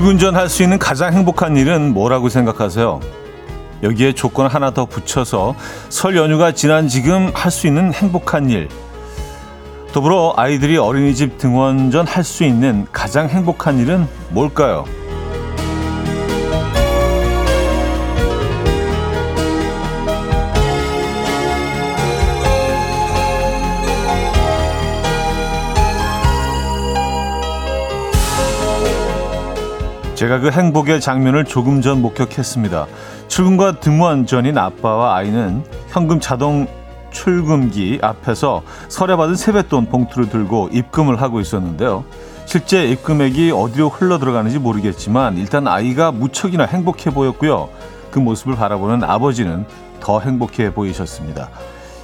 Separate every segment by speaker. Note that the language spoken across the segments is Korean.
Speaker 1: 출근 전 할 수 있는 가장 행복한 일은 뭐라고 생각하세요? 여기에 조건 하나 더 붙여서 설 연휴가 지난 지금 할 수 있는 행복한 일. 더불어 아이들이 어린이집 등원 전 할 수 있는 가장 행복한 일은 뭘까요? 제가 그 행복의 장면을 조금 전 목격했습니다. 출근과 등원 전인 아빠와 아이는 현금 자동 출금기 앞에서 설에 받은 세뱃돈 봉투를 들고 입금을 하고 있었는데요. 실제 입금액이 어디로 흘러 들어가는지 모르겠지만 일단 아이가 무척이나 행복해 보였고요. 그 모습을 바라보는 아버지는 더 행복해 보이셨습니다.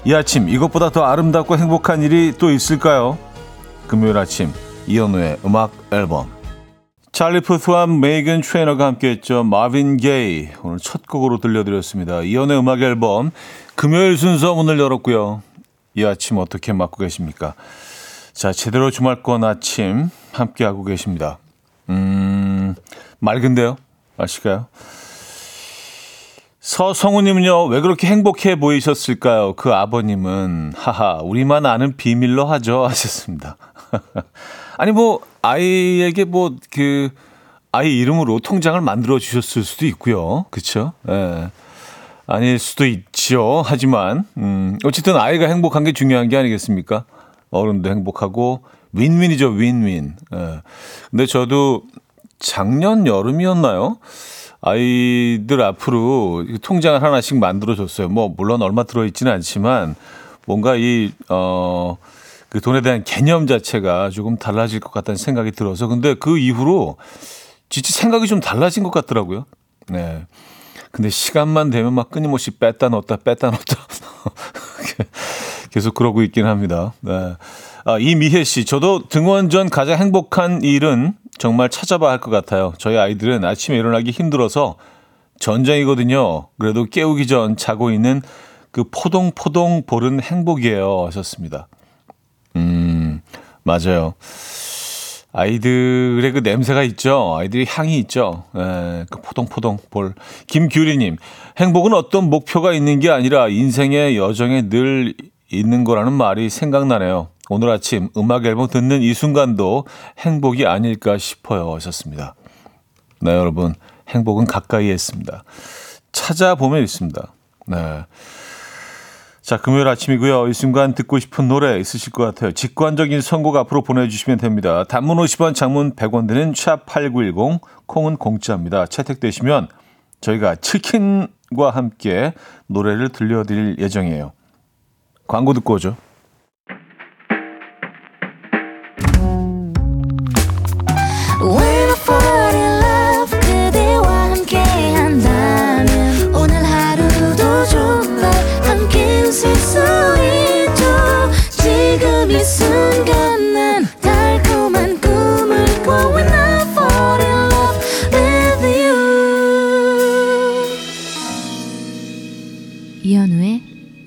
Speaker 1: 이 아침 이것보다 더 아름답고 행복한 일이 또 있을까요? 금요일 아침 이현우의 음악 앨범 찰리 푸스와 메이건 트레이너가 함께했죠. 마빈 게이 오늘 첫 곡으로 들려드렸습니다. 이연의 음악 앨범 금요일 순서 문을 열었고요. 이 아침 어떻게 맞고 계십니까? 자 제대로 주말권 아침 함께하고 계십니다. 음 맑은데요? 아실까요? 서성우님은요 왜 그렇게 행복해 보이셨을까요? 그 아버님은 하하 우리만 아는 비밀로 하죠 하셨습니다. 아니 뭐 아이에게 뭐 그 아이 이름으로 통장을 만들어 주셨을 수도 있고요. 그렇죠? 예. 아닐 수도 있죠. 하지만 음 어쨌든 아이가 행복한 게 중요한 게 아니겠습니까? 어른도 행복하고 윈윈이죠. 윈윈. 예. 근데 저도 작년 여름이었나요? 아이들 앞으로 통장을 하나씩 만들어 줬어요. 뭐 물론 얼마 들어 있지는 않지만 뭔가 이 어 그 돈에 대한 개념 자체가 조금 달라질 것 같다는 생각이 들어서 근데 그 이후로 진짜 생각이 좀 달라진 것 같더라고요. 네. 근데 시간만 되면 막 끊임없이 뺐다 넣었다 뺐다 넣었다 계속 그러고 있긴 합니다. 네. 아, 이미혜 씨, 저도 등원 전 가장 행복한 일은 정말 찾아봐야 할 것 같아요. 저희 아이들은 아침에 일어나기 힘들어서 전쟁이거든요. 그래도 깨우기 전 자고 있는 그 포동포동 보는 행복이에요. 하셨습니다. 음, 맞아요. 아이들의 그 냄새가 있죠. 아이들의 향이 있죠. 에, 그 포동포동 볼. 김규리님, 행복은 어떤 목표가 있는 게 아니라 인생의 여정에 늘 있는 거라는 말이 생각나네요. 오늘 아침 음악 앨범 듣는 이 순간도 행복이 아닐까 싶어요. 하셨습니다. 네, 여러분. 행복은 가까이에 있습니다. 찾아보면 있습니다. 네. 자, 금요일 아침이고요. 이 순간 듣고 싶은 노래 있으실 것 같아요. 직관적인 선곡 앞으로 보내주시면 됩니다. 단문 50원, 장문 100원 드는 샵8910, 콩은 공짜입니다. 채택되시면 저희가 치킨과 함께 노래를 들려드릴 예정이에요. 광고 듣고 오죠.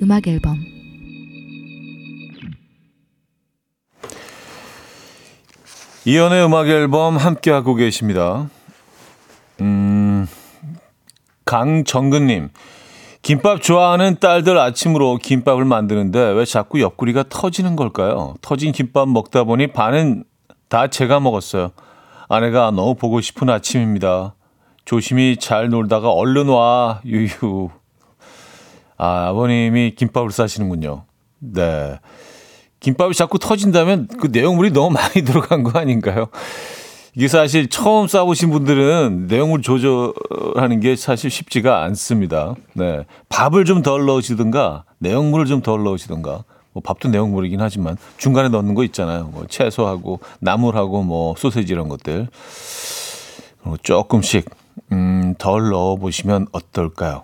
Speaker 2: 음악 앨범
Speaker 1: 이연의 음악 앨범 함께 하고 계십니다. 음, 강정근 님. 김밥 좋아하는 딸들 아침으로 김밥을 만드는데 왜 자꾸 옆구리가 터지는 걸까요? 터진 김밥 먹다 보니 반은 다 제가 먹었어요. 아내가 너무 보고 싶은 아침입니다. 조심히 잘 놀다가 얼른 와, 유유. 아, 아버님이 김밥을 싸시는군요. 네. 김밥이 자꾸 터진다면 그 내용물이 너무 많이 들어간 거 아닌가요? 이게 사실 처음 싸보신 분들은 내용물 조절하는 게 사실 쉽지가 않습니다. 네. 밥을 좀 덜 넣으시든가, 내용물을 좀 덜 넣으시든가, 뭐 밥도 내용물이긴 하지만 중간에 넣는 거 있잖아요. 뭐 채소하고 나물하고 뭐 소세지 이런 것들. 조금씩, 음, 덜 넣어보시면 어떨까요?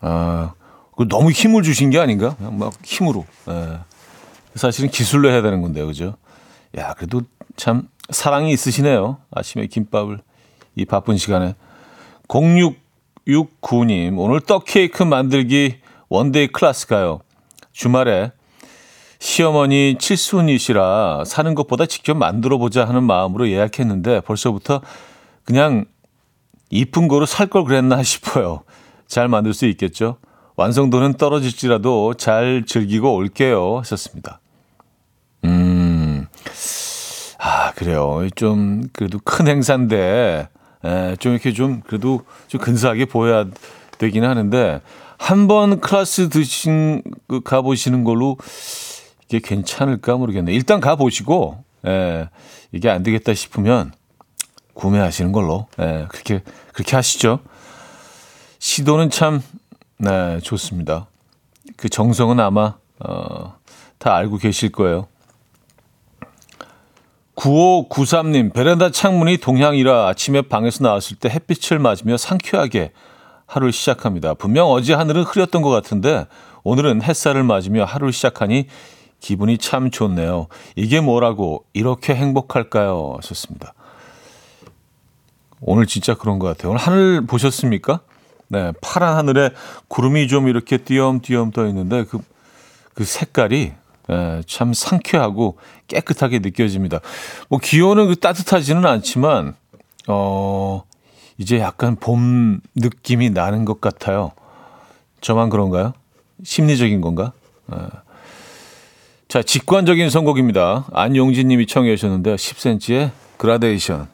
Speaker 1: 아, 그 너무 힘을 주신 게 아닌가? 그냥 막 힘으로. 예. 사실은 기술로 해야 되는 건데요, 그죠? 야, 그래도 참 사랑이 있으시네요. 아침에 김밥을 이 바쁜 시간에. 0669님, 오늘 떡 케이크 만들기 one-day 클래스 가요. 주말에 시어머니 칠순이시라 사는 것보다 직접 만들어 보자 하는 마음으로 예약했는데 벌써부터 그냥 이쁜 거로 살 걸 그랬나 싶어요. 잘 만들 수 있겠죠? 완성도는 떨어질지라도 잘 즐기고 올게요. 하셨습니다. 음, 아, 그래요. 좀, 그래도 큰 행사인데, 에, 좀 이렇게 좀, 그래도 좀 근사하게 보여야 되긴 하는데, 한 번 클래스 드신, 그, 가보시는 걸로 이게 괜찮을까 모르겠네요. 일단 가보시고, 에, 이게 안 되겠다 싶으면 구매하시는 걸로, 에, 그렇게, 그렇게 하시죠. 시도는 참, 네, 좋습니다. 그 정성은 아마, 어, 다 알고 계실 거예요. 9593님, 베란다 창문이 동향이라 아침에 방에서 나왔을 때 햇빛을 맞으며 상쾌하게 하루를 시작합니다. 분명 어제 하늘은 흐렸던 것 같은데 오늘은 햇살을 맞으며 하루를 시작하니 기분이 참 좋네요. 이게 뭐라고 이렇게 행복할까요? 하셨습니다. 오늘 진짜 그런 것 같아요. 오늘 하늘 보셨습니까? 네, 파란 하늘에 구름이 좀 이렇게 띄엄띄엄 떠 있는데 그, 그 색깔이 예, 참 상쾌하고 깨끗하게 느껴집니다. 뭐 기온은 그 따뜻하지는 않지만 어 이제 약간 봄 느낌이 나는 것 같아요. 저만 그런가요? 심리적인 건가? 예. 자, 직관적인 선곡입니다. 안용진 님이 청해 주셨는데 10cm의 그라데이션.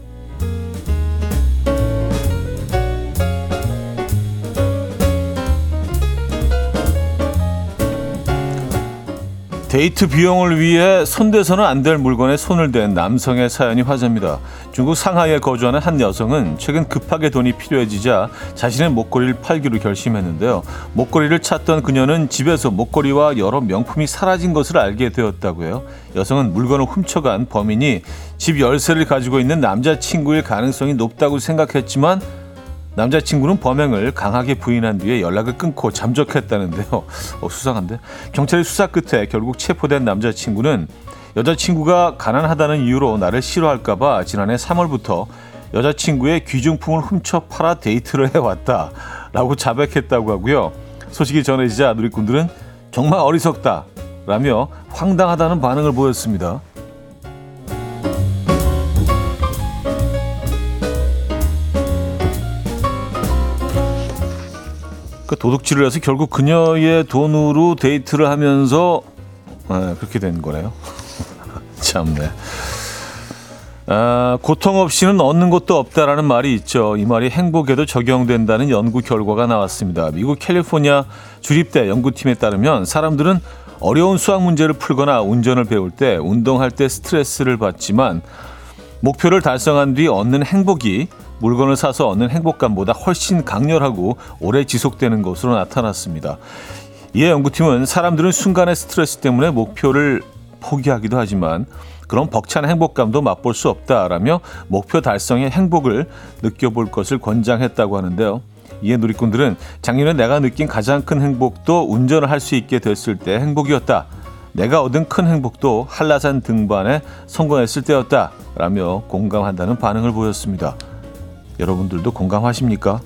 Speaker 1: 데이트 비용을 위해 손대서는 안 될 물건에 손을 댄 남성의 사연이 화제입니다. 중국 상하이에 거주하는 한 여성은 최근 급하게 돈이 필요해지자 자신의 목걸이를 팔기로 결심했는데요. 목걸이를 찾던 그녀는 집에서 목걸이와 여러 명품이 사라진 것을 알게 되었다고요. 여성은 물건을 훔쳐간 범인이 집 열쇠를 가지고 있는 남자친구일 가능성이 높다고 생각했지만 남자친구는 범행을 강하게 부인한 뒤에 연락을 끊고 잠적했다는데요. 어, 수상한데? 경찰이 수사 끝에 결국 체포된 남자친구는 여자친구가 가난하다는 이유로 나를 싫어할까봐 지난해 3월부터 여자친구의 귀중품을 훔쳐 팔아 데이트를 해왔다. 라고 자백했다고 하고요. 소식이 전해지자 누리꾼들은 정말 어리석다. 라며 황당하다는 반응을 보였습니다. 그 도둑질을 해서 결국 그녀의 돈으로 데이트를 하면서 네, 그렇게 된 거네요. 참네. 아, 고통 없이는 얻는 것도 없다라는 말이 있죠. 이 말이 행복에도 적용된다는 연구 결과가 나왔습니다. 미국 캘리포니아 주립대 연구팀에 따르면 사람들은 어려운 수학 문제를 풀거나 운전을 배울 때 운동할 때 스트레스를 받지만 목표를 달성한 뒤 얻는 행복이 물건을 사서 얻는 행복감보다 훨씬 강렬하고 오래 지속되는 것으로 나타났습니다. 이에 연구팀은 사람들은 순간의 스트레스 때문에 목표를 포기하기도 하지만 그런 벅찬 행복감도 맛볼 수 없다라며 목표 달성의 행복을 느껴볼 것을 권장했다고 하는데요. 이에 누리꾼들은 작년에 내가 느낀 가장 큰 행복도 운전을 할 수 있게 됐을 때 행복이었다. 내가 얻은 큰 행복도 한라산 등반에 성공했을 때였다. 라며 공감한다는 반응을 보였습니다. 여러분들도 공감하십니까?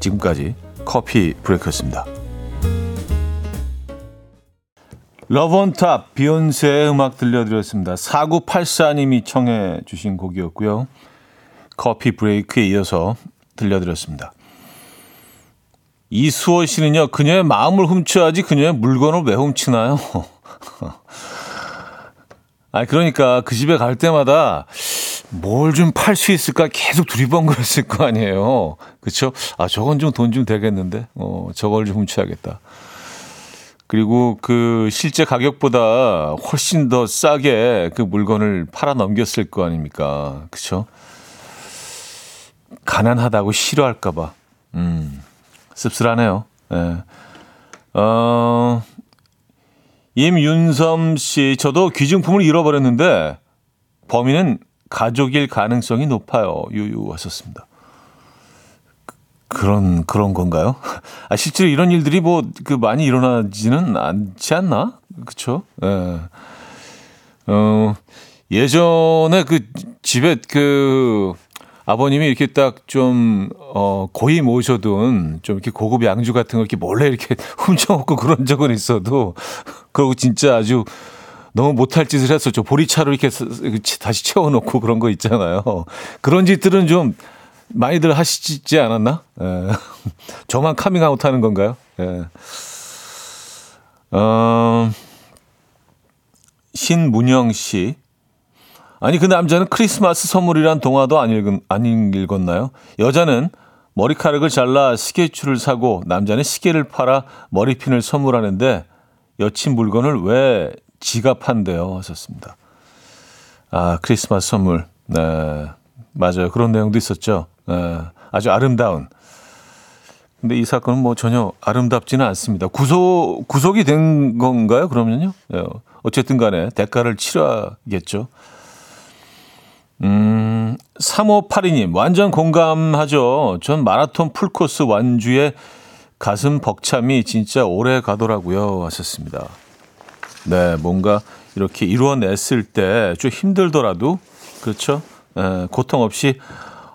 Speaker 1: 지금까지 커피 break였습니다. Love On Top 비욘세의 음악 들려드렸습니다. 4984님이 청해 주신 곡이었고요. 커피 브레이크에 이어서 들려드렸습니다. 이수호 씨는요, 그녀의 마음을 훔쳐야지 그녀의 물건을 왜 훔치나요? 아, 그러니까 그 집에 갈 때마다 뭘 좀 팔 수 있을까 계속 두리번거렸을 거 아니에요. 그렇죠? 아 저건 좀 돈좀 좀 되겠는데, 어 저걸 좀 훔쳐야겠다. 그리고 그 실제 가격보다 훨씬 더 싸게 그 물건을 팔아 넘겼을 거 아닙니까? 그렇죠? 가난하다고 싫어할까봐, 음 씁쓸하네요. 예. 네. 어. 임윤섬 씨, 저도 귀중품을 잃어버렸는데 범인은 가족일 가능성이 높아요. 유유하셨습니다. 그런 그런 건가요? 아 실제로 이런 일들이 뭐 그 많이 일어나지는 않지 않나? 그쵸? 예. 어, 예전에 그 집에 그 아버님이 이렇게 딱 좀, 어, 고이 모셔둔 좀 이렇게 고급 양주 같은 거 이렇게 몰래 이렇게 훔쳐 먹고 그런 적은 있어도, 그러고 진짜 아주 너무 못할 짓을 했었죠. 보리차로 이렇게 다시 채워놓고 그런 거 있잖아요. 그런 짓들은 좀 많이들 하시지 않았나? 예. 저만 카밍아웃 하는 건가요? 예. 어, 신문영 씨. 아니 그 남자는 크리스마스 선물이란 동화도 안, 읽은, 안 읽었나요? 여자는 머리카락을 잘라 시계줄을 사고 남자는 시계를 팔아 머리핀을 선물하는데 여친 물건을 왜 지갑 한대요 하셨습니다. 아 크리스마스 선물. 네 맞아요 그런 내용도 있었죠. 네, 아주 아름다운. 근데 이 사건은 뭐 전혀 아름답지는 않습니다. 구속 구속이 된 건가요? 그러면요? 네, 어쨌든 간에 대가를 치러야겠죠. 음, 3582님, 완전 공감하죠. 전 마라톤 풀코스 완주에 가슴 벅참이 진짜 오래 가더라고요. 하셨습니다. 네, 뭔가 이렇게 이루어냈을 때 좀 힘들더라도, 그렇죠? 에, 고통 없이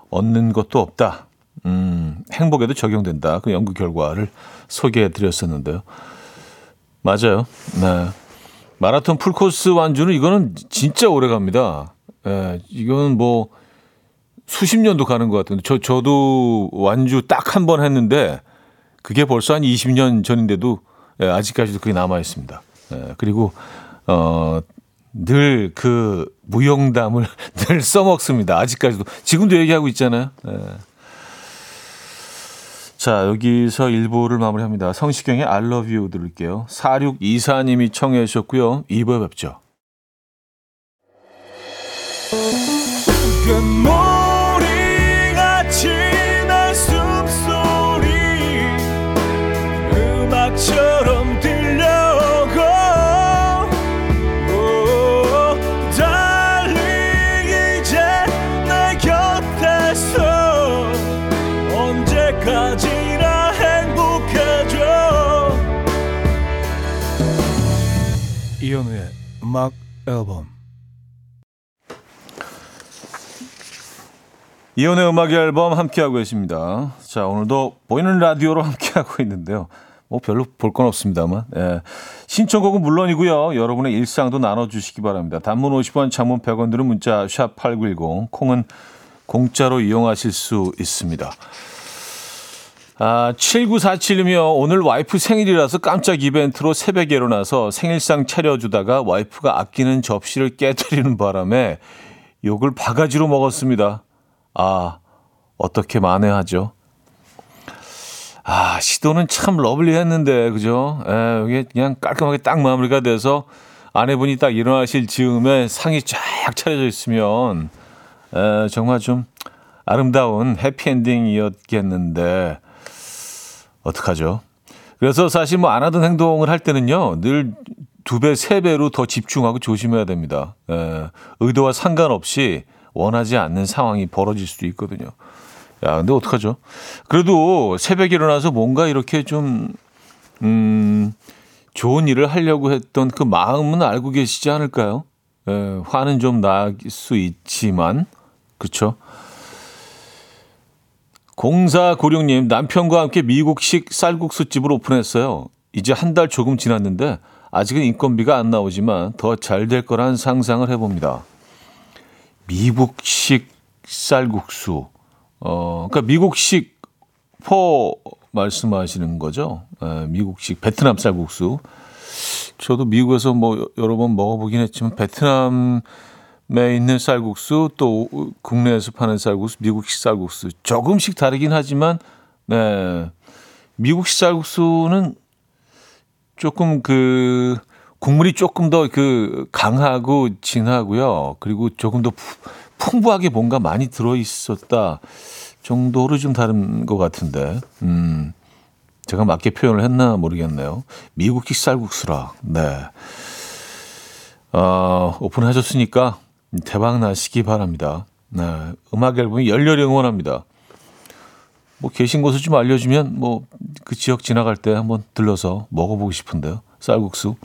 Speaker 1: 얻는 것도 없다. 음, 행복에도 적용된다. 그 연구 결과를 소개해 드렸었는데요. 맞아요. 네. 마라톤 풀코스 완주는 이거는 진짜 오래 갑니다. 예, 이건 뭐 수십 년도 가는 것 같은데 저 저도 완주 딱 한 번 했는데 그게 벌써 한 20년 전인데도 예, 아직까지도 그게 남아 있습니다. 예, 그리고 어 늘 그 무용담을 늘 써먹습니다. 아직까지도 지금도 얘기하고 있잖아요. 예. 자, 여기서 1부를 마무리합니다. 성시경의 I love you 들을게요. 4624님이 청해 주셨고요. 2부에 뵙죠.
Speaker 3: 음악 앨범
Speaker 1: 이혼의 음악 앨범 함께하고 계십니다. 자, 오늘도 보이는 라디오로 함께하고 있는데요. 뭐 별로 볼 건 없습니다만. 예. 신청곡은 물론이고요. 여러분의 일상도 나눠주시기 바랍니다. 단문 50원, 장문 100원 들은 문자 샵 8910, 콩은 공짜로 이용하실 수 있습니다. 아, 7947이며 오늘 와이프 생일이라서 깜짝 이벤트로 새벽에 일어나서 생일상 차려주다가 와이프가 아끼는 접시를 깨뜨리는 바람에 욕을 바가지로 먹었습니다. 아, 어떻게 만회하죠? 아, 시도는 참 러블리했는데, 그죠? 에, 이게 그냥 깔끔하게 딱 마무리가 돼서 아내분이 딱 일어나실 즈음에 상이 쫙 차려져 있으면, 에, 정말 좀 아름다운 해피엔딩이었겠는데, 어떡하죠? 그래서 사실 뭐 안 하던 행동을 할 때는요, 늘 두 배, 세 배로 더 집중하고 조심해야 됩니다. 에, 의도와 상관없이 원하지 않는 상황이 벌어질 수도 있거든요. 야, 근데 어떡하죠? 그래도 새벽에 일어나서 뭔가 이렇게 좀, 음, 좋은 일을 하려고 했던 그 마음은 알고 계시지 않을까요? 에, 화는 좀 날 수 있지만, 그쵸? 0496님, 남편과 함께 미국식 쌀국수집을 오픈했어요. 이제 한 달 조금 지났는데, 아직은 인건비가 안 나오지만 더 잘 될 거란 상상을 해봅니다. 미국식 쌀국수. 어, 그러니까 미국식 포 말씀하시는 거죠? 에, 미국식 베트남 쌀국수. 저도 미국에서 뭐 여러 번 먹어보긴 했지만 베트남 에 있는 쌀국수 또 국내에서 파는 쌀국수, 미국식 쌀국수 조금씩 다르긴 하지만 네. 미국식 쌀국수는 조금 그 국물이 조금 더 그 강하고 진하고요. 그리고 조금 더 풍부하게 뭔가 많이 들어 있었다 정도로 좀 다른 것 같은데. 음. 제가 맞게 표현을 했나 모르겠네요. 미국식 쌀국수라. 네. 어, 오픈하셨으니까 대박 나시기 바랍니다. 네. 음악 앨범이 열렬히 응원합니다. 뭐 계신 곳을 좀 알려주면 뭐 그 지역 지나갈 때 한번 들러서 먹어보고 싶은데요. 쌀국수.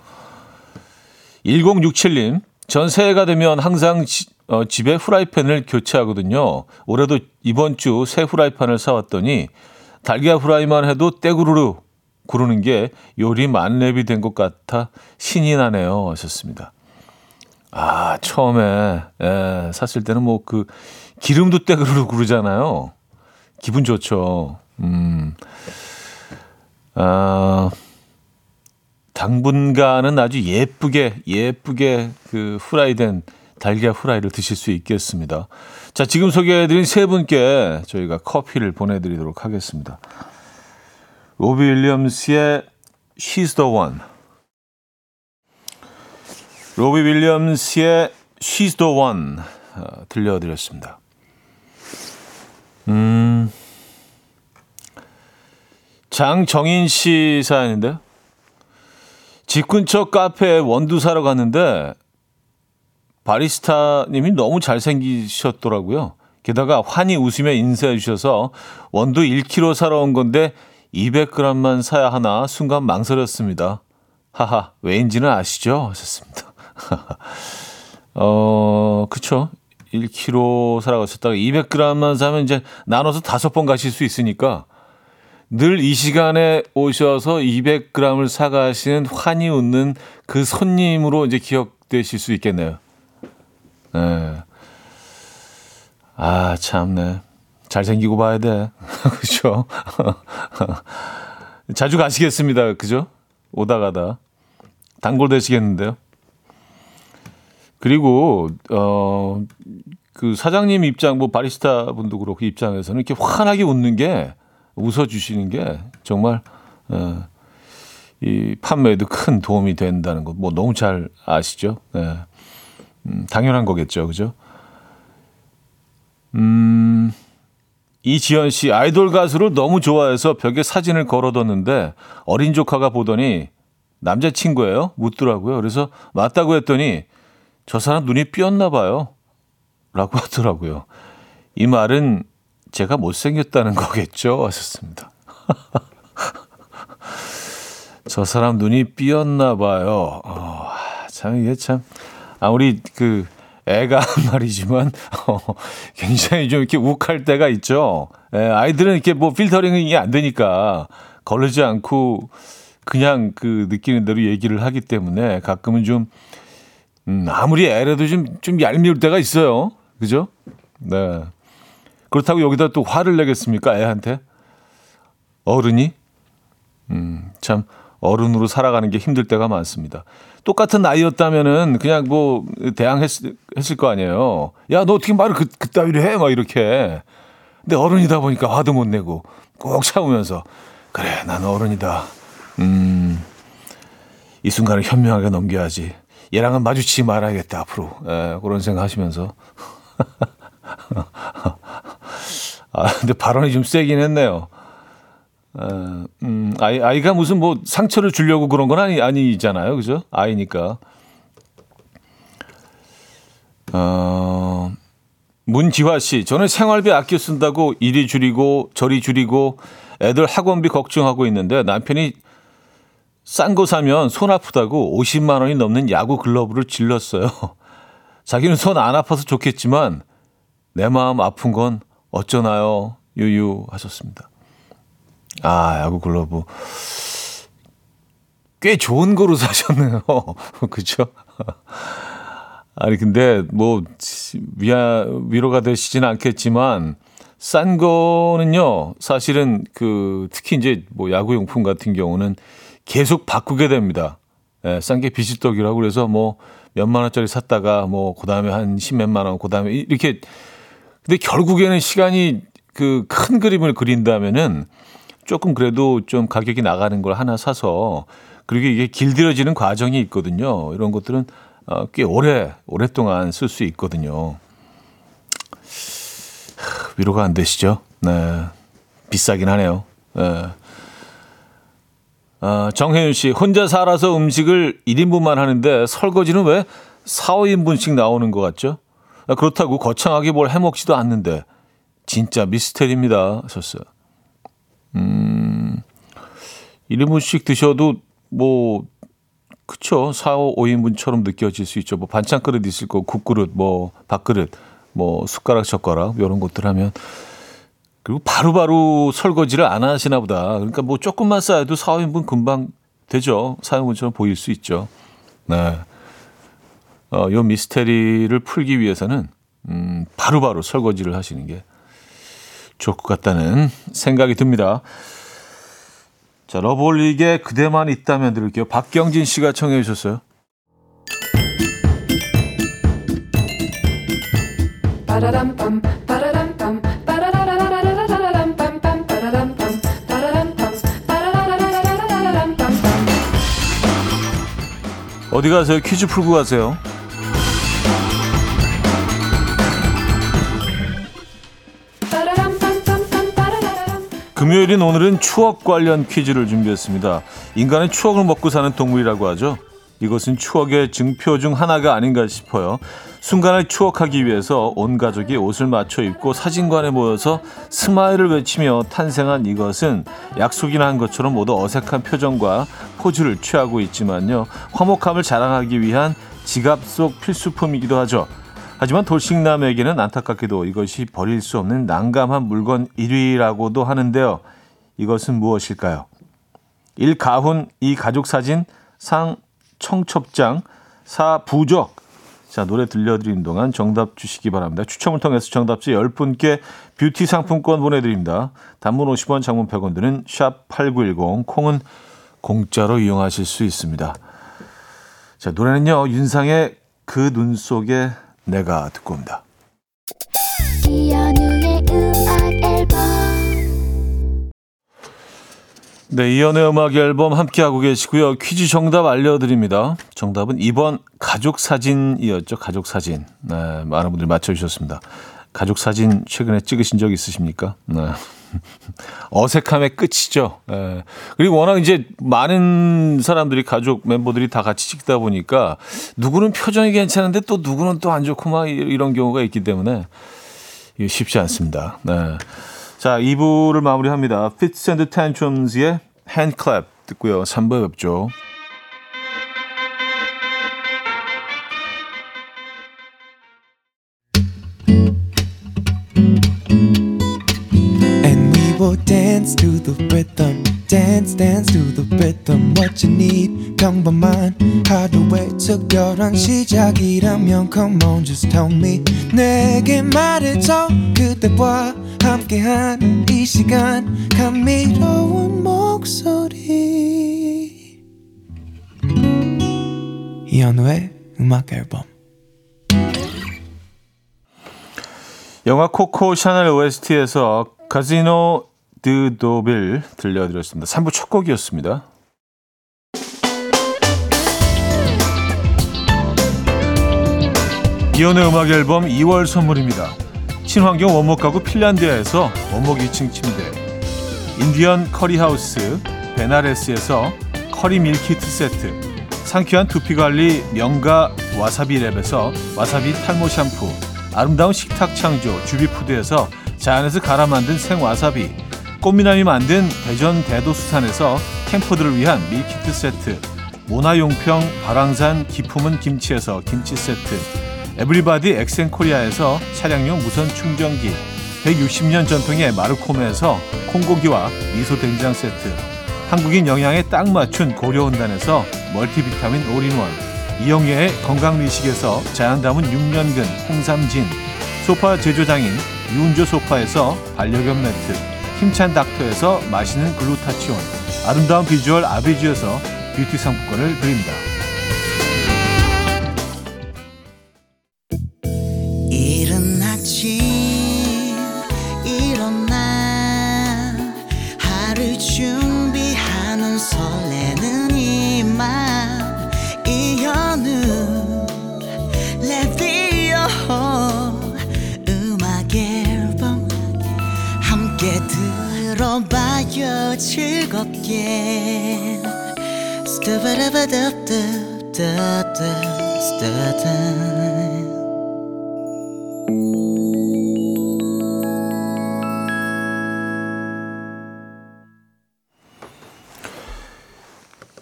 Speaker 1: 1067님, 전 새해가 되면 항상 지- 어, 집에 후라이팬을 교체하거든요. 올해도 이번 주 새 후라이팬을 사왔더니 달걀 후라이만 해도 떼구르르 구르는 게 요리 만렙이 된 것 같아 신이 나네요. 하셨습니다. 아, 처음에, 예, 샀을 때는 뭐 그 기름도 떼구르르 구르잖아요. 기분 좋죠. 음. 아, 당분간은 아주 예쁘게 예쁘게 그 후라이된 달걀 후라이를 드실 수 있겠습니다. 자, 지금 소개해드린 세 분께 저희가 커피를 보내드리도록 하겠습니다. 로비 윌리엄스의 She's the One. 로비 윌리엄스의 She's the One 어, 들려드렸습니다. 음, 장정인 씨 사연인데요. 집 근처 카페에 원두 사러 갔는데 바리스타님이 너무 잘생기셨더라고요. 게다가 환히 웃으며 인사해 주셔서 원두 1kg 사러 온 건데 200g만 사야 하나 순간 망설였습니다. 하하, 왜인지는 아시죠? 하셨습니다. 어, 그쵸. 1kg 사러 가셨다가 200g만 사면 이제 나눠서 다섯 번 가실 수 있으니까 늘 이 시간에 오셔서 200g을 사가시는 환히 웃는 그 손님으로 이제 기억되실 수 있겠네요. 네. 아, 참네. 잘생기고 봐야 돼. 그죠? 자주 가시겠습니다. 그죠? 오다 가다. 단골 되시겠는데요. 그리고, 어, 그 사장님 입장, 뭐 바리스타 분도 그렇고 그 입장에서는 이렇게 환하게 웃는 게 웃어 주시는 게 정말 어, 이 판매에도 큰 도움이 된다는 거뭐 너무 잘 아시죠? 네. 음, 당연한 거겠죠, 그죠? 음, 이지연 씨 아이돌 가수를 너무 좋아해서 벽에 사진을 걸어뒀는데 어린 조카가 보더니 남자친구예요? 묻더라고요. 그래서 맞다고 했더니 저 사람 눈이 삐었나 봐요. 라고 하더라고요. 이 말은 제가 못생겼다는 거겠죠? 하셨습니다. 저 사람 눈이 삐었나 봐요. 어, 참, 이게 참, 아무리 그, 애가 한 말이지만, 어, 굉장히 좀 이렇게 욱할 때가 있죠. 예, 아이들은 이렇게 뭐 필터링이 안 되니까, 거르지 않고, 그냥 그 느끼는 대로 얘기를 하기 때문에 가끔은 좀, 음, 아무리 애라도 좀, 좀 얄미울 때가 있어요. 그죠? 네. 그렇다고 여기다 또 화를 내겠습니까? 애한테? 어른이? 음, 참, 어른으로 살아가는 게 힘들 때가 많습니다. 똑같은 나이였다면은 그냥 뭐 대항했을 했을 거 아니에요. 야, 너 어떻게 말을 그, 그따위로 해? 막 이렇게. 근데 어른이다 보니까 화도 못 내고 꼭 참으면서 그래, 난 어른이다. 음, 이 순간을 현명하게 넘겨야지. 얘랑은 마주치지 말아야겠다, 앞으로. 예, 그런 생각 하시면서. 아, 근데 발언이 좀 세긴 했네요. 어, 음, 아이, 아이가 무슨 뭐 상처를 주려고 그런 건 아니, 아니잖아요. 그죠? 아이니까. 어, 문지화 씨, 저는 생활비 아껴 쓴다고 이리 줄이고 저리 줄이고 애들 학원비 걱정하고 있는데 남편이 싼 거 사면 손 아프다고 50만 원이 넘는 야구 글러브를 질렀어요. 자기는 손 안 아파서 좋겠지만 내 마음 아픈 건 어쩌나요? 유유 하셨습니다. 아, 야구 글러브. 꽤 좋은 거로 사셨네요. 그죠? 아니, 근데 뭐, 위아, 위로가 되시진 않겠지만, 싼 거는요, 사실은 그, 특히 이제 뭐 야구용품 같은 경우는 계속 바꾸게 됩니다. 예, 싼게 비지떡이라고 그래서 뭐, 몇만 원짜리 샀다가 뭐, 그 다음에 한 십몇만 원, 그 다음에 이렇게, 근데 결국에는 시간이 그 큰 그림을 그린다면은 조금 그래도 좀 가격이 나가는 걸 하나 사서 그리고 이게 길들여지는 과정이 있거든요. 이런 것들은 어, 꽤 오래 오랫동안 쓸 수 있거든요. 위로가 안 되시죠? 네, 비싸긴 하네요. 네. 어, 정혜윤 씨 혼자 살아서 음식을 1인분만 하는데 설거지는 왜 4, 5인분씩 나오는 것 같죠? 아, 그렇다고 거창하게 뭘 해먹지도 않는데 진짜 미스테리입니다. 하셨어요. 음, 1인분씩 드셔도 뭐 그쵸. 4, 5인분처럼 느껴질 수 있죠. 뭐 반찬 그릇 있을 거고, 국그릇, 뭐 밥그릇, 뭐 숟가락, 젓가락, 이런 것들 하면. 그리고 바로 바로 설거지를 안 하시나 보다. 그러니까 뭐 조금만 쌓여도 4, 5인분 금방 되죠. 4인분처럼 보일 수 있죠. 네. 어, 요 미스테리를 풀기 위해서는, 음, 바로 바로 설거지를 하시는 게 좋을 것 같다는 생각이 듭니다. 자, 러블릭의 그대만 있다면 들을게요. 박경진 씨가 청해 주셨어요. 어디 가세요? 퀴즈 풀고 가세요. 금요일인 오늘은 추억 관련 퀴즈를 준비했습니다. 인간은 추억을 먹고 사는 동물이라고 하죠. 이것은 추억의 증표 중 하나가 아닌가 싶어요. 순간을 추억하기 위해서 온 가족이 옷을 맞춰 입고 사진관에 모여서 스마일을 외치며 탄생한 이것은 약속이나 한 것처럼 모두 어색한 표정과 포즈를 취하고 있지만요. 화목함을 자랑하기 위한 지갑 속 필수품이기도 하죠. 하지만 돌싱남에게는 안타깝게도 이것이 버릴 수 없는 난감한 물건 1위라고도 하는데요. 이것은 무엇일까요? 1. 가훈, 2. 가족 사진, 3. 청첩장, 4. 부적. 자, 노래 들려드리는 동안 정답 주시기 바랍니다. 추첨을 통해서 정답지 10분께 뷰티 상품권 보내드립니다. 단문 50원, 장문 100원 드는 샵8910, 콩은 공짜로 이용하실 수 있습니다. 자, 노래는요, 윤상의 그 눈 속에 내가 듣고 옵니다. 네, 이연의 음악 앨범 함께하고 계시고요. 퀴즈 정답 알려드립니다. 정답은 2번 가족 사진이었죠. 가족 사진. 네, 많은 분들이 맞춰주셨습니다. 가족 사진 최근에 찍으신 적 있으십니까? 네. 어색함의 끝이죠. 네. 그리고 워낙 이제 많은 사람들이 가족 멤버들이 다 같이 찍다 보니까 누구는 표정이 괜찮은데 또 누구는 또 안 좋고 막 이런 경우가 있기 때문에 쉽지 않습니다. 네. 자, 2부를 마무리합니다. Fits and Tantrums의 Hand Clap 듣고요. 3부에 뵙죠.
Speaker 4: Dance to the rhythm. Dance, dance to the rhythm. What you need, 평범한 하루의 특별한 시작이라면 Come on, just tell me. 내게 말해줘. 그대와 함께한 이 시간. 감미로운 목소리. 이현우의 음악 앨범.
Speaker 1: 영화 코코 샤넬 OST에서 Casino de Deauville 들려드렸습니다. 3부 첫 곡이었습니다. 이현우의 음악 앨범 2월 선물입니다. 친환경 원목 가구 핀란드에서 원목 2층 침대 인디언 커리하우스 베나레스에서 curry meal kit 세트 상쾌한 두피관리 명가 와사비랩에서 와사비 탈모 샴푸 아름다운 식탁 창조 주비푸드에서 자연에서 갈아 만든 생와사비 꽃미남이 만든 대전 대도수산에서 camper들을 위한 meal kit 세트 모나용평 발왕산 기 품은 김치에서 김치 세트 에브리바디 엑센코리아에서 차량용 무선 충전기 160년 전통의 마르코메에서 콩고기와 미소 된장 세트 한국인 영양에 딱 맞춘 고려은단에서 multivitamin all-in-one 이영애의 건강미식에서 자연 담은 6년근 홍삼진 소파 제조장인 유운조 소파에서 반려견 매트 힘찬 닥터에서 마시는 글루타치온 아름다운 비주얼 아비주에서 뷰티 상품권을 드립니다.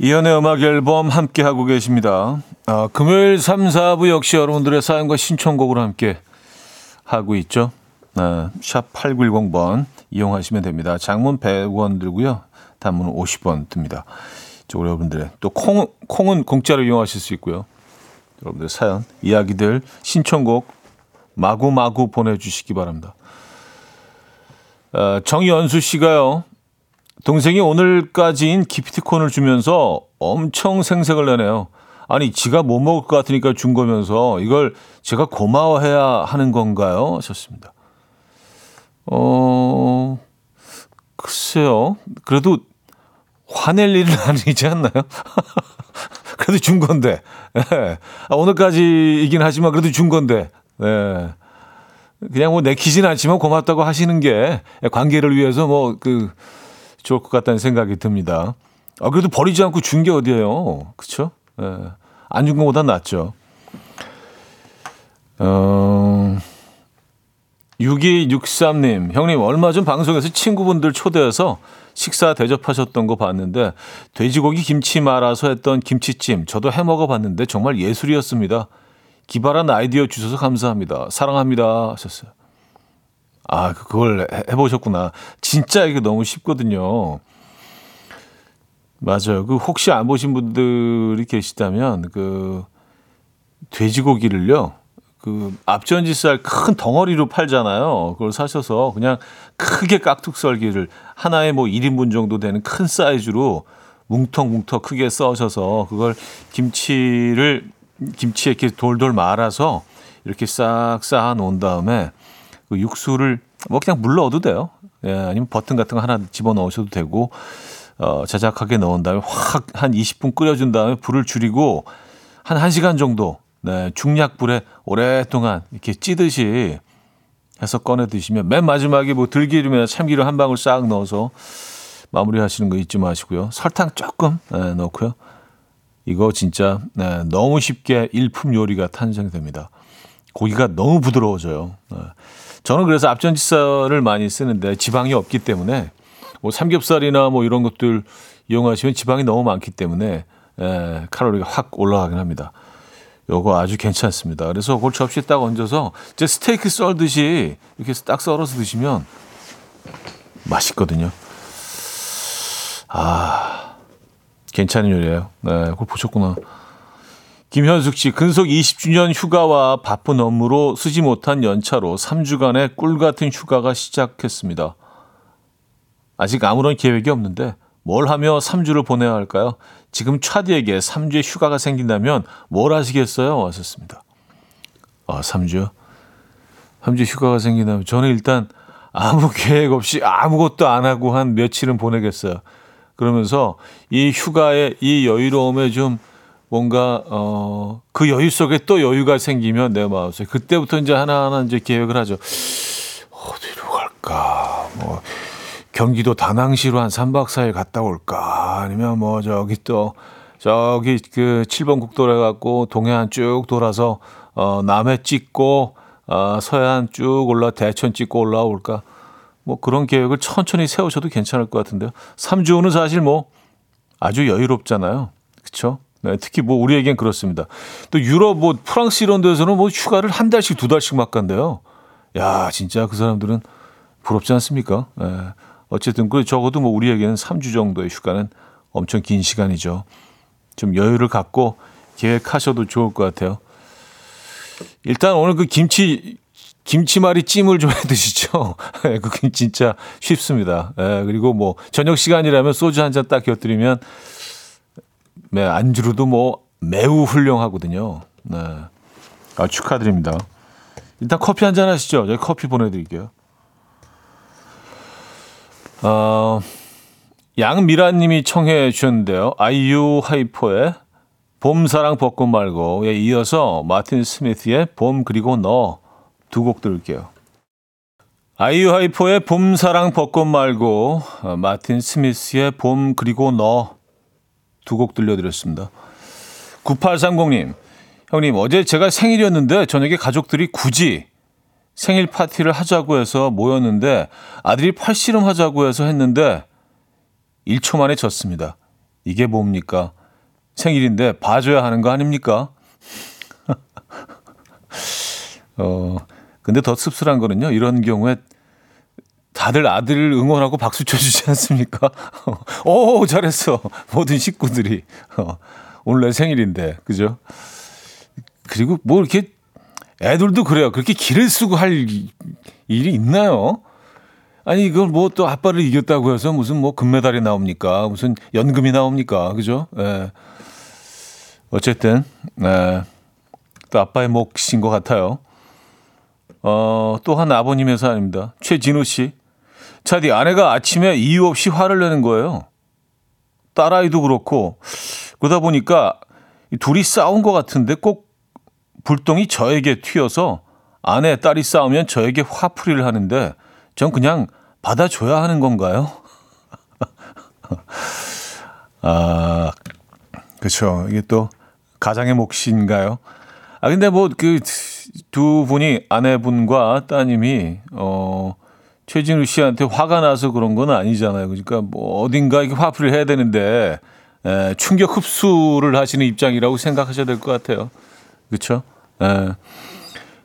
Speaker 1: 이연의 음악 앨범 함께 하고 계십니다. 아, 금요일 3, 4부 역시 여러분들의 사연과 신청곡으로 함께 하고 있죠. 아, 샵 8910번 이용하시면 됩니다. 장문 100원 들고요. 단문은 50원 듭니다. 이쪽으로 여러분들의 또 콩, 콩은 공짜로 이용하실 수 있고요. 여러분들 사연, 이야기들, 신청곡 마구마구 보내주시기 바랍니다. 아, 정연수 씨가요. 동생이 오늘까지인 기프티콘을 주면서 엄청 생색을 내네요. 아니, 지가 못 먹을 것 같으니까 준 거면서 이걸 제가 고마워해야 하는 건가요? 하셨습니다. 어, 글쎄요. 그래도 화낼 일은 아니지 않나요? 그래도 준 건데. 예. 아, 오늘까지이긴 하지만 그래도 준 건데. 예. 그냥 뭐 내키진 않지만 고맙다고 하시는 게 관계를 위해서 뭐 그 좋을 것 같다는 생각이 듭니다. 아, 그래도 버리지 않고 준 게 어디예요? 그쵸? 예. 안준 것보다 낫죠. 어, 6263님, 형님, 얼마 전 방송에서 친구분들 초대해서 식사 대접하셨던 거 봤는데, 돼지고기 김치 말아서 했던 김치찜, 저도 해 먹어봤는데 정말 예술이었습니다. 기발한 아이디어 주셔서 감사합니다. 사랑합니다. 하셨어요. 아, 그걸 해- 해보셨구나. 진짜 이게 너무 쉽거든요. 맞아요. 그 혹시 안 보신 분들이 계시다면 그 돼지고기를요. 그 앞전지살 큰 덩어리로 팔잖아요. 그걸 사셔서 그냥 크게 깍둑썰기를 하나에 뭐 1인분 정도 되는 큰 사이즈로 뭉텅뭉텅 크게 써셔서 그걸 김치를 김치에 이렇게 돌돌 말아서 이렇게 싹 쌓아 놓은 다음에 그 육수를 뭐 그냥 물 넣어도 돼요. 예, 아니면 버튼 같은 거 하나 집어 넣으셔도 되고 어, 자작하게 넣은 다음에 확 한 20분 끓여준 다음에 불을 줄이고 한 1시간 정도 네, 중약불에 오랫동안 이렇게 찌듯이 해서 꺼내 드시면 맨 마지막에 뭐 들기름이나 참기름 한 방울 싹 넣어서 마무리 하시는 거 잊지 마시고요. 설탕 조금 네, 넣고요. 이거 진짜 네, 너무 쉽게 일품 요리가 탄생됩니다. 고기가 너무 부드러워져요. 네. 저는 그래서 앞전지살을 많이 쓰는데 지방이 없기 때문에 뭐 삼겹살이나 뭐 이런 것들 이용하시면 지방이 너무 많기 때문에 에, 칼로리가 확 올라가긴 합니다. 요거 아주 괜찮습니다. 그래서 그걸 접시에 딱 얹어서 이제 스테이크 썰듯이 이렇게 딱 썰어서 드시면 맛있거든요. 아, 괜찮은 요리예요. 네, 그걸 보셨구나. 김현숙 씨, 근속 20주년 휴가와 바쁜 업무로 쓰지 못한 연차로 3주간의 꿀 같은 휴가가 시작했습니다. 아직 아무런 계획이 없는데 뭘 하며 3주를 보내야 할까요? 지금 차디에게 3주의 휴가가 생긴다면 뭘 하시겠어요? 왔었습니다. 아, 3주요? 3주 휴가가 생긴다면 저는 일단 아무 계획 없이 아무것도 안 하고 한 며칠은 보내겠어요. 그러면서 이 휴가의 이 여유로움에 좀 뭔가 어 그 여유 속에 또 여유가 생기면 내 마음속에 그때부터 이제 하나하나 이제 계획을 하죠. 어디로 갈까? 뭐 경기도 다낭시로 한 3박 4일 갔다 올까? 아니면 뭐 저기 또 저기 그 7번 국도로 해 갖고 동해안 쭉 돌아서 어 남해 찍고 어 서해안 쭉 올라 대천 찍고 올라올까? 뭐 그런 계획을 천천히 세우셔도 괜찮을 것 같은데요. 3주는 사실 뭐 아주 여유롭잖아요. 그렇죠? 네, 특히 뭐 우리에겐 그렇습니다. 또 유럽 뭐 프랑스 이런 데서는 뭐 휴가를 한 달씩 두 달씩 막 간대요. 야, 진짜 그 사람들은 부럽지 않습니까? 네. 어쨌든 그 적어도 뭐 우리에게는 3주 정도의 휴가는 엄청 긴 시간이죠. 좀 여유를 갖고 계획하셔도 좋을 것 같아요. 일단 오늘 그 김치 김치말이 찜을 좀 해 드시죠. 예, 그게 진짜 쉽습니다. 예, 그리고 뭐 저녁 시간이라면 소주 한 잔 딱 곁들이면 네, 안주로도 뭐 매우 훌륭하거든요. 네. 아, 축하드립니다. 일단 커피 한 잔 하시죠. 저희 커피 보내드릴게요. 어, 양미라님이 청해 주셨는데요. 아이유 하이퍼의 봄사랑 벚꽃 말고에 이어서 마틴 스미스의 봄 그리고 너 두 곡 들을게요. 아이유 하이퍼의 봄사랑 벚꽃 말고 어, 마틴 스미스의 봄 그리고 너 두 곡 들려드렸습니다. 9830님, 형님, 어제 제가 생일이었는데 저녁에 가족들이 굳이 생일 파티를 하자고 해서 모였는데 아들이 팔씨름 하자고 해서 했는데 1초 만에 졌습니다. 이게 뭡니까? 생일인데 봐줘야 하는 거 아닙니까? 어, 근데 더 씁쓸한 거는요. 이런 경우에 다들 아들을 응원하고 박수 쳐주지 않습니까? 오, 잘했어. 모든 식구들이. 어, 오늘 내 생일인데. 그죠? 그리고 뭐 이렇게 애들도 그래요. 그렇게 기를 쓰고 할 이- 일이 있나요? 아니, 이걸 뭐 또 아빠를 이겼다고 해서 무슨 뭐 금메달이 나옵니까? 무슨 연금이 나옵니까? 그죠? 예. 어쨌든, 예. 또 아빠의 몫인 것 같아요. 어, 또 한 아버님의 사연입니다. 최진우 씨. 차디, 아내가 아침에 이유 없이 화를 내는 거예요. 딸아이도 그렇고, 그러다 보니까 이 둘이 싸운 것 같은데 꼭 불똥이 저에게 튀어서 아내, 딸이 싸우면 저에게 화풀이를 하는데 전 그냥 받아줘야 하는 건가요? 아, 그렇죠. 이게 또 가장의 몫인가요? 아 근데 뭐 그 두 분이 아내분과 따님이 어 최진우 씨한테 화가 나서 그런 건 아니잖아요. 그러니까 뭐 어딘가 이게 화풀이를 해야 되는데 에, 충격 흡수를 하시는 입장이라고 생각하셔야 될 것 같아요. 그렇죠? 에.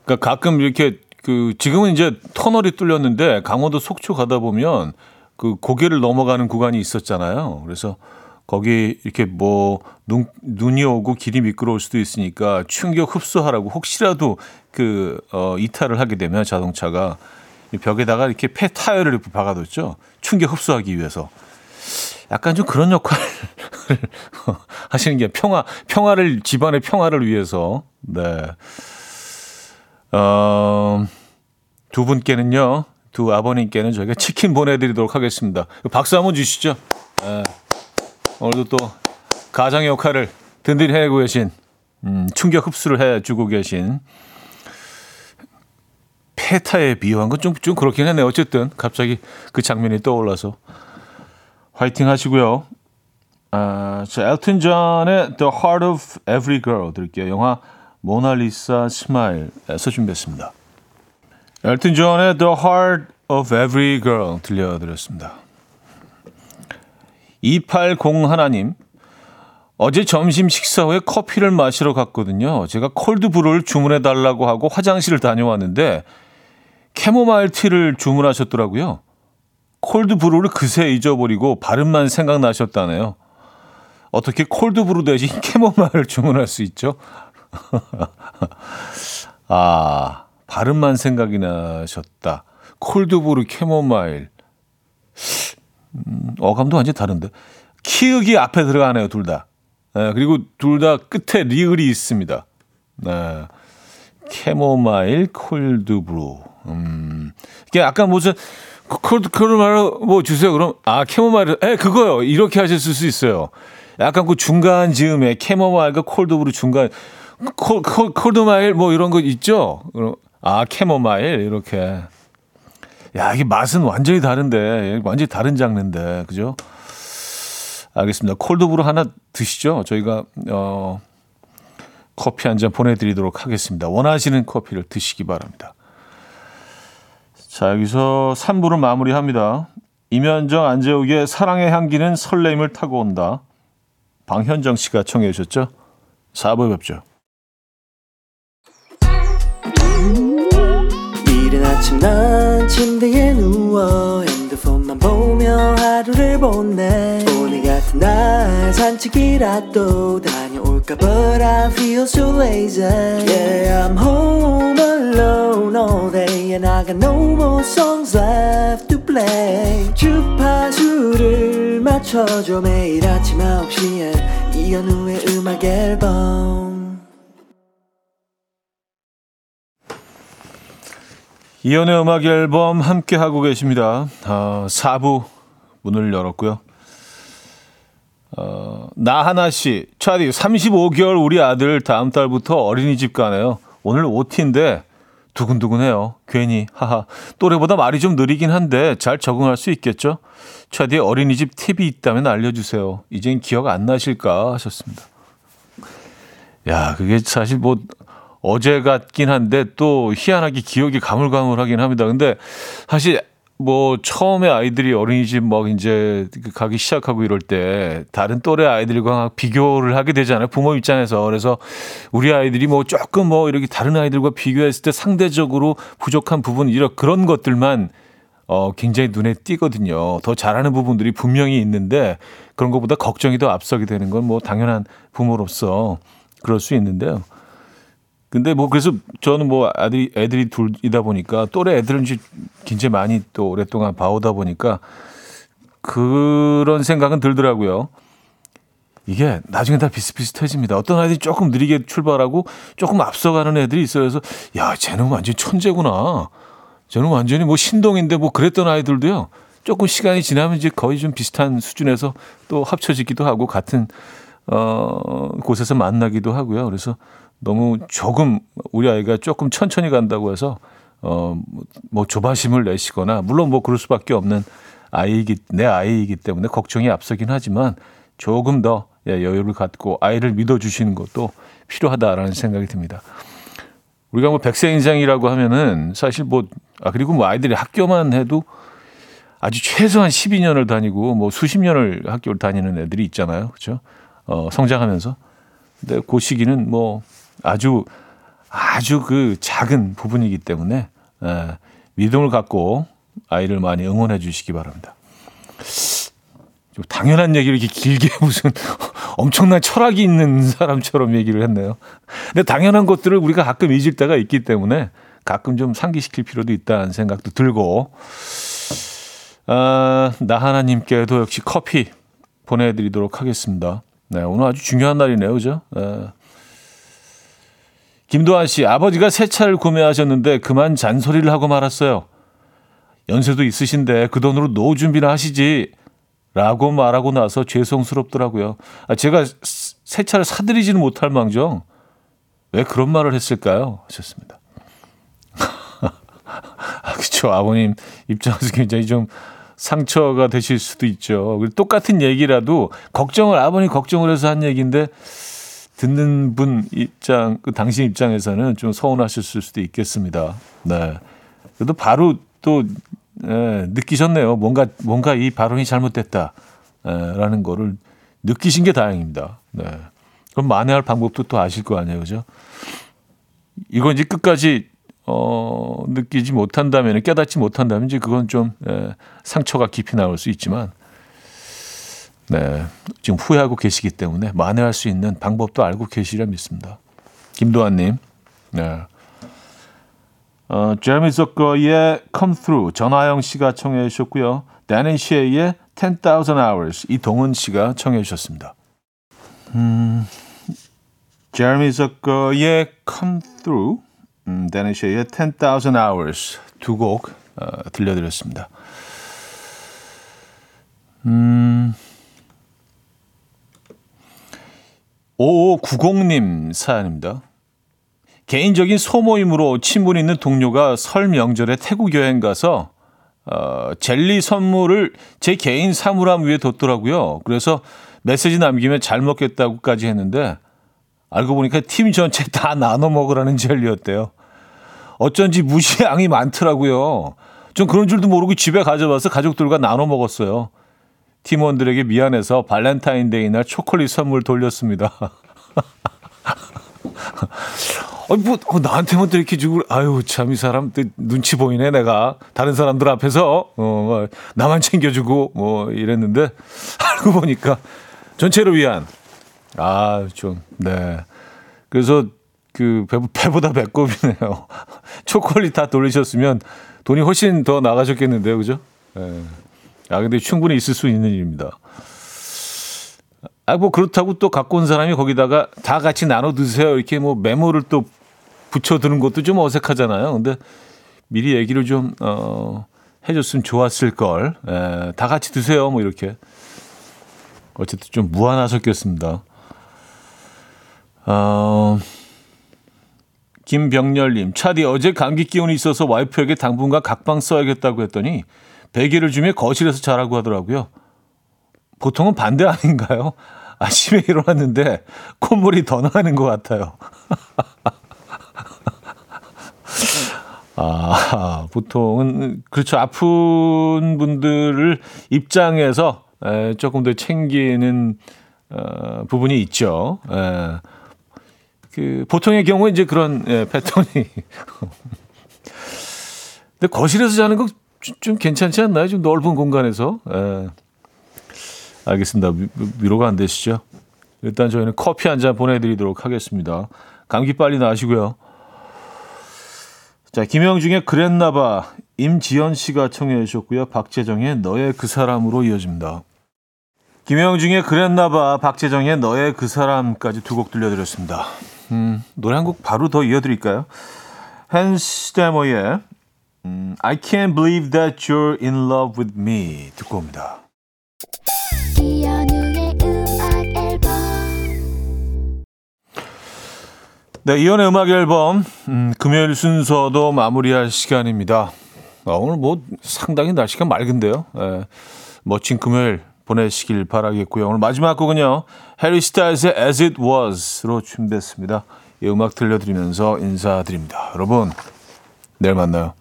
Speaker 1: 그러니까 가끔 이렇게 그 지금은 이제 터널이 뚫렸는데 강원도 속초 가다 보면 그 고개를 넘어가는 구간이 있었잖아요. 그래서 거기 이렇게 뭐 눈, 눈이 오고 길이 미끄러울 수도 있으니까 충격 흡수하라고 혹시라도 그 어, 이탈을 하게 되면 자동차가 이 벽에다가 이렇게 폐 타이어를 이렇게 박아뒀죠. 충격 흡수하기 위해서. 약간 좀 그런 역할을 하시는 게 평화, 평화를, 집안의 평화를 위해서. 네. 어, 두 분께는요, 두 아버님께는 저희가 치킨 보내드리도록 하겠습니다. 박수 한번 주시죠. 네. 오늘도 또 가장의 역할을 든든히 해내고 계신, 음, 충격 흡수를 해주고 계신 페타에 비유한 건 좀, 좀 그렇긴 하네요. 어쨌든 갑자기 그 장면이 떠올라서 화이팅 하시고요. 아, 자, 엘튼 존의 The Heart of Every Girl 들을게요. 영화 모나리사 스마일에서 준비했습니다. 엘튼 존의 The Heart of Every Girl 들려드렸습니다. 280 하나님 어제 점심 식사 후에 커피를 마시러 갔거든요. 제가 cold brew를 주문해 달라고 하고 화장실을 다녀왔는데 chamomile tea를 주문하셨더라고요. cold brew를 그새 잊어버리고 발음만 생각나셨다네요. 어떻게 cold brew 대신 chamomile을 주문할 수 있죠? 아, 발음만 생각이 나셨다. cold brew chamomile. 음, 어감도 완전히 다른데. 키읔이 앞에 들어가네요, 둘 다. 네, 그리고 둘 다 끝에 리을이 있습니다. 네. chamomile, cold brew. 음. 이게 약간 무슨 cold chamomile 뭐 주세요. 그럼 아 chamomile, 에 그거요. 이렇게 하셨을 수 있어요. 약간 그 중간 즈음에 chamomile과 cold brew 중간 콜, 콜, 콜드마일 뭐 이런 거 있죠. 그럼 아 캐모마일 이렇게. 야 이게 맛은 완전히 다른데 완전히 다른 장르인데 그죠? 알겠습니다. 콜드브루 하나 드시죠. 저희가 어, 커피 한 잔 보내드리도록 하겠습니다. 원하시는 커피를 드시기 바랍니다. 자 여기서 3부를 마무리합니다. 이면정 안재욱의 사랑의 향기는 설레임을 타고 온다. 방현정 씨가 청해 주셨죠. 4부에 뵙죠.
Speaker 5: 이른 아침 난 침대에 누워 핸드폰만 보며 하루를 보내 오늘 같은 날 산책이라도 다 녀올까 But I feel so lazy Yeah I'm home alone all day And I got no more songs left to play 주파수를 맞춰줘 매일 아침 9시에 이현우의 음악 앨범
Speaker 1: 이연의 음악 앨범 함께 하고 계십니다. 어, 4부 문을 열었고요. 어, 나하나 씨, 차디 35개월 우리 아들 다음 달부터 어린이집 가네요. 오늘 OT인데 두근두근해요. 괜히 하하. 또래보다 말이 좀 느리긴 한데 잘 적응할 수 있겠죠? 차디의 어린이집 팁이 있다면 알려주세요. 이젠 기억 안 나실까 하셨습니다. 야, 그게 사실 뭐 어제 같긴 한데 또 희한하게 기억이 가물가물하긴 합니다. 근데 사실 뭐 처음에 아이들이 어린이집 막 이제 가기 시작하고 이럴 때 다른 또래 아이들과 비교를 하게 되잖아요. 부모 입장에서. 그래서 우리 아이들이 뭐 조금 뭐 이렇게 다른 아이들과 비교했을 때 상대적으로 부족한 부분 이런 그런 것들만 어 굉장히 눈에 띄거든요. 더 잘하는 부분들이 분명히 있는데 그런 것보다 걱정이 더 앞서게 되는 건 뭐 당연한 부모로서 그럴 수 있는데요. 근데 뭐 그래서 저는 뭐 아들이 애들이 둘이다 보니까 또래 애들은 이제 굉장히 많이 또 오랫동안 봐오다 보니까 그런 생각은 들더라고요. 이게 나중에 다 비슷비슷해집니다. 어떤 아이들이 조금 느리게 출발하고 조금 앞서가는 애들이 있어요. 그래서 야, 쟤는 완전 천재구나. 쟤는 완전히 뭐 신동인데 뭐 그랬던 아이들도요. 조금 시간이 지나면 이제 거의 좀 비슷한 수준에서 또 합쳐지기도 하고 같은 어 곳에서 만나기도 하고요. 그래서 너무 조금 우리 아이가 조금 천천히 간다고 해서 어뭐 조바심을 내시거나 물론 뭐 그럴 수밖에 없는 아이이기 내 아이이기 때문에 걱정이 앞서긴 하지만 조금 더 예, 여유를 갖고 아이를 믿어 주시는 것도 필요하다라는 생각이 듭니다. 우리가 뭐 백세 인생이라고 하면은 사실 뭐아 그리고 뭐 아이들이 학교만 해도 아주 최소한 12년을 다니고 뭐 수십 년을 학교를 다니는 애들이 있잖아요. 그렇죠? 어, 성장하면서. 근데 그 시기는 뭐 아주 아주 그 작은 부분이기 때문에 에, 믿음을 갖고 아이를 많이 응원해 주시기 바랍니다. 좀 당연한 얘기를 이렇게 길게 무슨 엄청난 철학이 있는 사람처럼 얘기를 했네요. 근데 당연한 것들을 우리가 가끔 잊을 때가 있기 때문에 가끔 좀 상기시킬 필요도 있다는 생각도 들고, 아, 나 하나님께도 역시 커피 보내드리도록 하겠습니다. 네, 오늘 아주 중요한 날이네요, 그죠? 네. 김도환 씨, 아버지가 새 차를 구매하셨는데 그만 잔소리를 하고 말았어요. 연세도 있으신데 그 돈으로 노후 준비나 하시지. 라고 말하고 나서 죄송스럽더라고요. 아, 제가 새 차를 사드리지는 못할 망정. 왜 그런 말을 했을까요? 하셨습니다. 아, 그쵸. 아버님 입장에서 굉장히 좀 상처가 되실 수도 있죠. 똑같은 얘기라도 걱정을, 아버님 걱정을 해서 한 얘기인데 듣는 분 입장, 그 당신 입장에서는 좀 서운하실 수도 있겠습니다. 네. 그래도 바로 또 예, 느끼셨네요. 뭔가 뭔가 이 발언이 잘못됐다라는 거를 느끼신 게 다행입니다. 네. 그럼 만회할 방법도 또 아실 거 아니에요, 그죠? 이건 이제 끝까지 어, 느끼지 못한다면, 깨닫지 못한다면 이제 그건 좀 예, 상처가 깊이 나올 수 있지만, 네, 지금 후회하고 계시기 때문에 만회할 수 있는 방법도 알고 계시리라 믿습니다. 김도환님, 네. 어, 제미 서커의 Come Through 전하영 씨가 청해 주셨고요. 데니 쉐이의 10,000 Hours 이동은 씨가 청해 주셨습니다. 음, 제미 서커의 Come Through 음, 데니 쉐이의 10,000 Hours 두곡 어, 들려드렸습니다. 음, 5590님 사연입니다. 개인적인 소모임으로 친분 있는 동료가 설 명절에 태국 여행 가서 어, 젤리 선물을 제 개인 사물함 위에 뒀더라고요. 그래서 메시지 남기면 잘 먹겠다고까지 했는데 알고 보니까 팀 전체 다 나눠 먹으라는 젤리였대요. 어쩐지 무슨 양이 많더라고요. 전 그런 줄도 모르고 집에 가져와서 가족들과 나눠 먹었어요. 팀원들에게 미안해서 발렌타인데이 날 초콜릿 선물 돌렸습니다. 아니 뭐 어, 나한테만 또 이렇게 주고 아유 참 이 사람 눈치 보이네 내가 다른 사람들 앞에서 어 뭐, 나만 챙겨주고 뭐 이랬는데 알고 보니까 전체를 위한 아 좀 네 그래서 그 배, 배보다 배꼽이네요 초콜릿 다 돌리셨으면 돈이 훨씬 더 나가셨겠는데요 그죠? 네. 아 근데 충분히 있을 수 있는 일입니다. 아, 뭐 그렇다고 또 갖고 온 사람이 거기다가 다 같이 나눠 드세요. 이렇게 뭐 메모를 또 붙여두는 것도 좀 어색하잖아요. 근데 미리 얘기를 좀, 어, 해줬으면 좋았을 걸. 에, 다 같이 드세요. 뭐 이렇게. 어쨌든 좀 무한하셨겠습니다. 어, 김병렬님, 차디 어제 감기 기운이 있어서 와이프에게 당분간 각방 써야겠다고 했더니 베개를 주며 거실에서 자라고 하더라고요. 보통은 반대 아닌가요? 아침에 일어났는데 콧물이 더 나는 것 같아요. 아, 보통은 그렇죠. 아픈 분들을 입장에서 에, 조금 더 챙기는 어, 부분이 있죠. 에, 그 보통의 경우 이제 그런 예, 패턴이. 근데 거실에서 자는 거 좀 괜찮지 않나요? 좀 넓은 공간에서. 예. 알겠습니다. 위, 위로가 안 되시죠? 일단 저희는 커피 한 잔 보내드리도록 하겠습니다. 감기 빨리 나으시고요. 자, 김영중의 그랬나봐 임지연 씨가 청해 주셨고요. 박재정의 너의 그 사람으로 이어집니다. 김영중의 그랬나봐 박재정의 너의 그 사람까지 두 곡 들려드렸습니다. 음, 노래 한 곡 바로 더 이어드릴까요? 헨스 데머의 음, I can't believe that you're in love with me 듣고 옵니다. 네, 이연의 음악 앨범 음, 금요일 순서도 마무리할 시간입니다. 아, 오늘 뭐 상당히 날씨가 맑은데요. 예, 멋진 금요일 보내시길 바라겠고요. 오늘 마지막 곡은요. 해리 스타일스의 As It Was로 준비했습니다. 이 음악 들려드리면서 인사드립니다. 여러분, 내일 만나요.